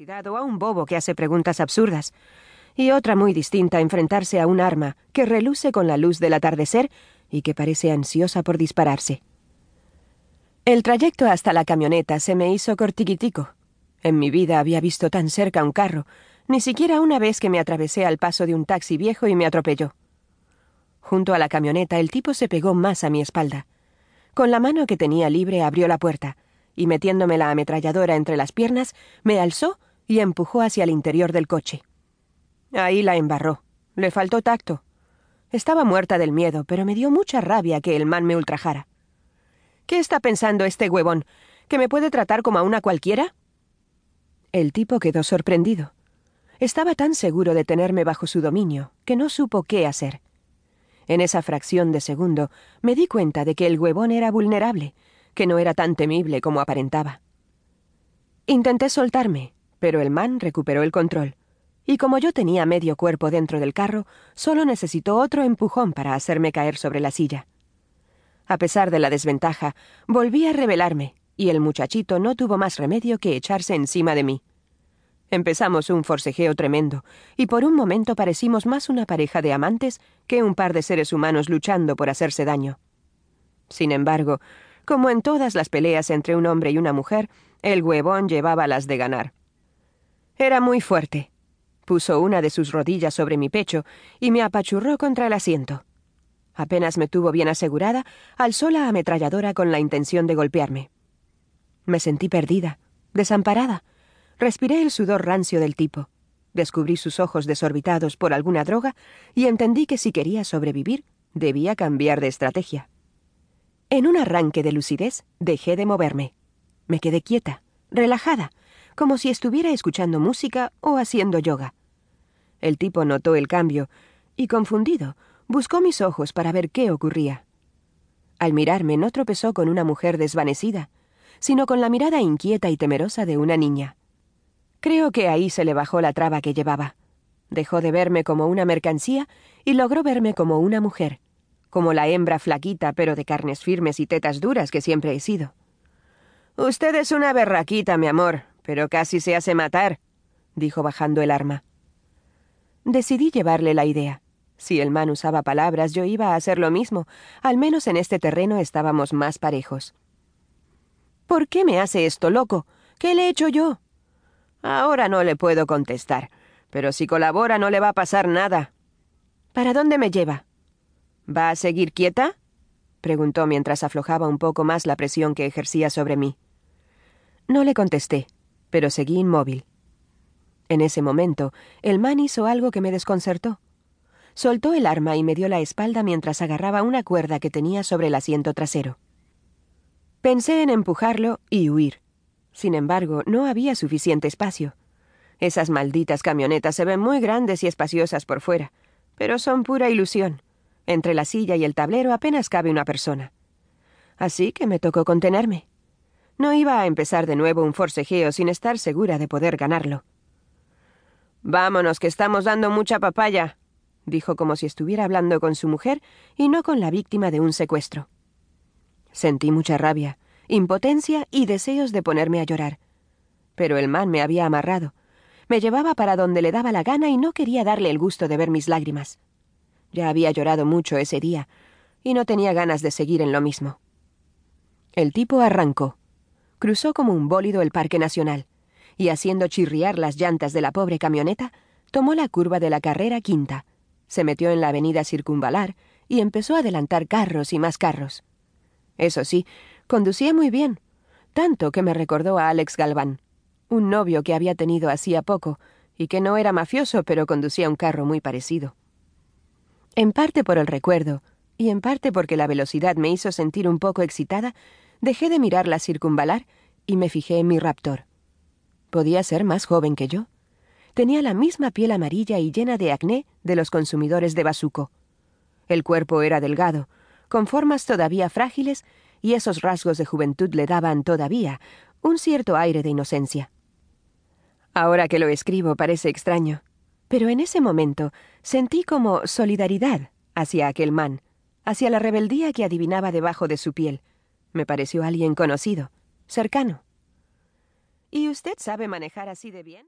universidad o a un bobo que hace preguntas absurdas. Y otra muy distinta enfrentarse a un arma que reluce con la luz del atardecer y que parece ansiosa por dispararse. El trayecto hasta la camioneta se me hizo cortiquitico. En mi vida había visto tan cerca un carro, ni siquiera una vez que me atravesé al paso de un taxi viejo y me atropelló. Junto a la camioneta el tipo se pegó más a mi espalda. Con la mano que tenía libre abrió la puerta, y metiéndome la ametralladora entre las piernas, me alzó y empujó hacia el interior del coche. Ahí la embarró. Le faltó tacto. Estaba muerta del miedo, pero me dio mucha rabia que el man me ultrajara. ¿Qué está pensando este huevón? ¿Que me puede tratar como a una cualquiera? El tipo quedó sorprendido. Estaba tan seguro de tenerme bajo su dominio que no supo qué hacer. En esa fracción de segundo me di cuenta de que el huevón era vulnerable, que no era tan temible como aparentaba. Intenté soltarme, pero el man recuperó el control, y como yo tenía medio cuerpo dentro del carro, solo necesitó otro empujón para hacerme caer sobre la silla. A pesar de la desventaja, volví a rebelarme, y el muchachito no tuvo más remedio que echarse encima de mí. Empezamos un forcejeo tremendo, y por un momento parecimos más una pareja de amantes que un par de seres humanos luchando por hacerse daño. Sin embargo, como en todas las peleas entre un hombre y una mujer, el huevón llevaba las de ganar. Era muy fuerte. Puso una de sus rodillas sobre mi pecho y me apachurró contra el asiento. Apenas me tuvo bien asegurada, alzó la ametralladora con la intención de golpearme. Me sentí perdida, desamparada. Respiré el sudor rancio del tipo. Descubrí sus ojos desorbitados por alguna droga y entendí que si quería sobrevivir, debía cambiar de estrategia. En un arranque de lucidez, dejé de moverme. Me quedé quieta, relajada, como si estuviera escuchando música o haciendo yoga. El tipo notó el cambio y, confundido, Buscó mis ojos para ver qué ocurría. Al mirarme no tropezó con una mujer desvanecida, sino con la mirada inquieta y temerosa de una niña. Creo que ahí se le bajó la traba que llevaba. Dejó de verme como una mercancía y logró verme como una mujer, como la hembra flaquita pero de carnes firmes y tetas duras que siempre he sido. Usted es una berraquita, mi amor, pero casi se hace matar, dijo bajando el arma. Decidí llevarle la idea. Si el man usaba palabras, yo iba a hacer lo mismo. Al menos en este terreno estábamos más parejos. ¿Por qué me hace esto, loco? ¿Qué le he hecho yo? Ahora no le puedo contestar, pero si colabora no le va a pasar nada. ¿Para dónde me lleva? ¿Va a seguir quieta? preguntó mientras aflojaba un poco más la presión que ejercía sobre mí. No le contesté, pero seguí inmóvil. En ese momento, el man hizo algo que me desconcertó. Soltó el arma y me dio la espalda mientras agarraba una cuerda que tenía sobre el asiento trasero. Pensé en empujarlo y huir. Sin embargo, no había suficiente espacio. Esas malditas camionetas se ven muy grandes y espaciosas por fuera, pero son pura ilusión. Entre la silla y el tablero apenas cabe una persona. Así que me tocó contenerme. No iba a empezar de nuevo un forcejeo sin estar segura de poder ganarlo. Vámonos, que estamos dando mucha papaya, dijo como si estuviera hablando con su mujer y no con la víctima de un secuestro. Sentí mucha rabia, impotencia y deseos de ponerme a llorar. Pero el man me había amarrado. Me llevaba para donde le daba la gana y no quería darle el gusto de ver mis lágrimas. Ya había llorado mucho ese día, y no tenía ganas de seguir en lo mismo. El tipo arrancó. Cruzó como un bólido el Parque Nacional, y haciendo chirriar las llantas de la pobre camioneta, tomó la curva de la carrera quinta, se metió en la avenida circunvalar y empezó a adelantar carros y más carros. Eso sí, conducía muy bien, tanto que me recordó a Alex Galván, un novio que había tenido hacía poco y que no era mafioso, pero conducía un carro muy parecido. En parte por el recuerdo, y en parte porque la velocidad me hizo sentir un poco excitada, dejé de mirar la circunvalar y me fijé en mi raptor. ¿Podía ser más joven que yo? tenía la misma piel amarilla y llena de acné de los consumidores de bazuco. El cuerpo era delgado, con formas todavía frágiles, y esos rasgos de juventud le daban todavía un cierto aire de inocencia. Ahora que lo escribo parece extraño, pero en ese momento sentí como solidaridad hacia aquel man, hacia la rebeldía que adivinaba debajo de su piel. Me pareció alguien conocido, cercano. ¿Y usted sabe manejar así de bien?